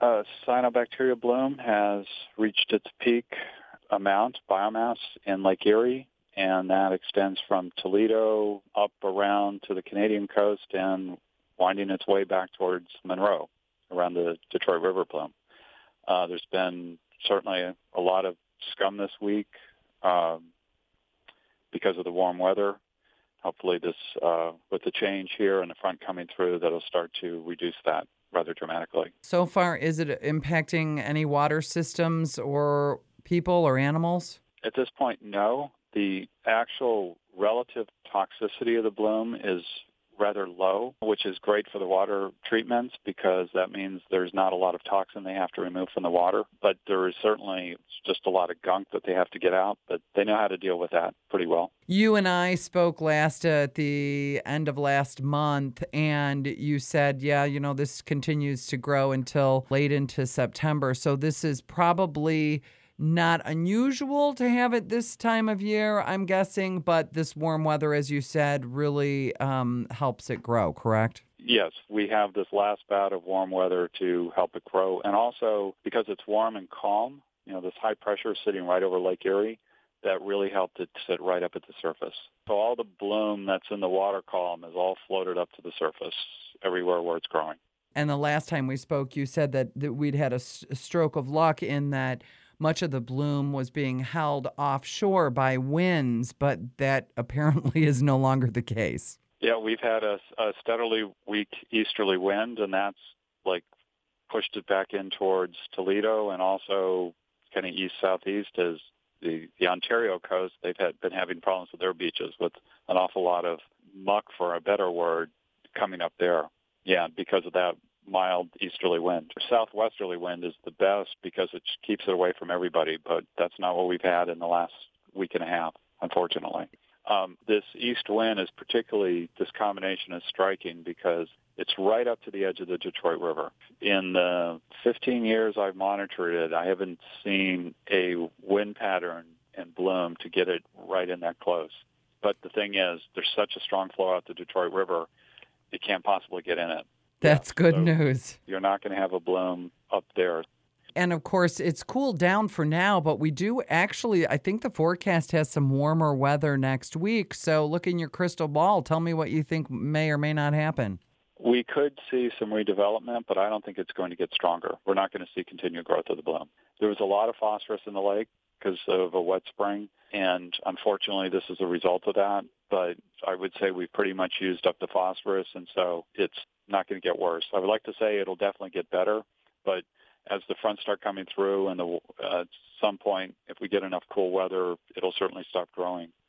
Uh, cyanobacteria bloom has reached its peak amount, biomass, in Lake Erie, and that extends from Toledo up around to the Canadian coast and winding its way back towards Monroe around the Detroit River plume. Uh, there's been certainly a, a, lot of scum this week um, because of the warm weather. Hopefully, this uh, with the change here and the front coming through, that'll start to reduce that rather dramatically. So far, is it impacting any water systems or people or animals? At this point, no. The actual relative toxicity of the bloom is rather low, which is great for the water treatments because that means there's not a lot of toxin they have to remove from the water. But there is certainly just a lot of gunk that they have to get out, but they know how to deal with that pretty well. You and I spoke last uh, at the end of last month, and you said, yeah, you know, this continues to grow until late into September. So this is probably not unusual to have it this time of year, I'm guessing, but this warm weather, as you said, really um, helps it grow, correct? Yes, we have this last bout of warm weather to help it grow. And also, because it's warm and calm, you know, this high pressure sitting right over Lake Erie, that really helped it sit right up at the surface. So all the bloom that's in the water column is all floated up to the surface everywhere where it's growing. And the last time we spoke, you said that, that we'd had a, s- a stroke of luck in that much of the bloom was being held offshore by winds, but that apparently is no longer the case. Yeah, we've had a, a steadily weak easterly wind, and that's like pushed it back in towards Toledo and also kind of east southeast as the the Ontario coast. They've had been having problems with their beaches with an awful lot of muck, for a better word, coming up there. Yeah, because of that mild easterly wind. Southwesterly wind is the best because it keeps it away from everybody, but that's not what we've had in the last week and a half, unfortunately. Um, this east wind is particularly, this combination is striking because it's right up to the edge of the Detroit River. In the 15 years I've monitored it, I haven't seen a wind pattern and bloom to get it right in that close. But the thing is, there's such a strong flow out the Detroit River, it can't possibly get in it. That's Yeah, good so- news. You're not going to have a bloom up there. And of course, it's cooled down for now, but we do actually, I think the forecast has some warmer weather next week. So look in your crystal ball. Tell me what you think may or may not happen. We could see some redevelopment, but I don't think it's going to get stronger. We're not going to see continued growth of the bloom. There was a lot of phosphorus in the lake because of a wet spring, and unfortunately, this is a result of that. But I would say we've pretty much used up the phosphorus, and so it's not going to get worse. I would like to say it'll definitely get better, but as the fronts start coming through and the, uh, at some point, if we get enough cool weather, it'll certainly stop growing.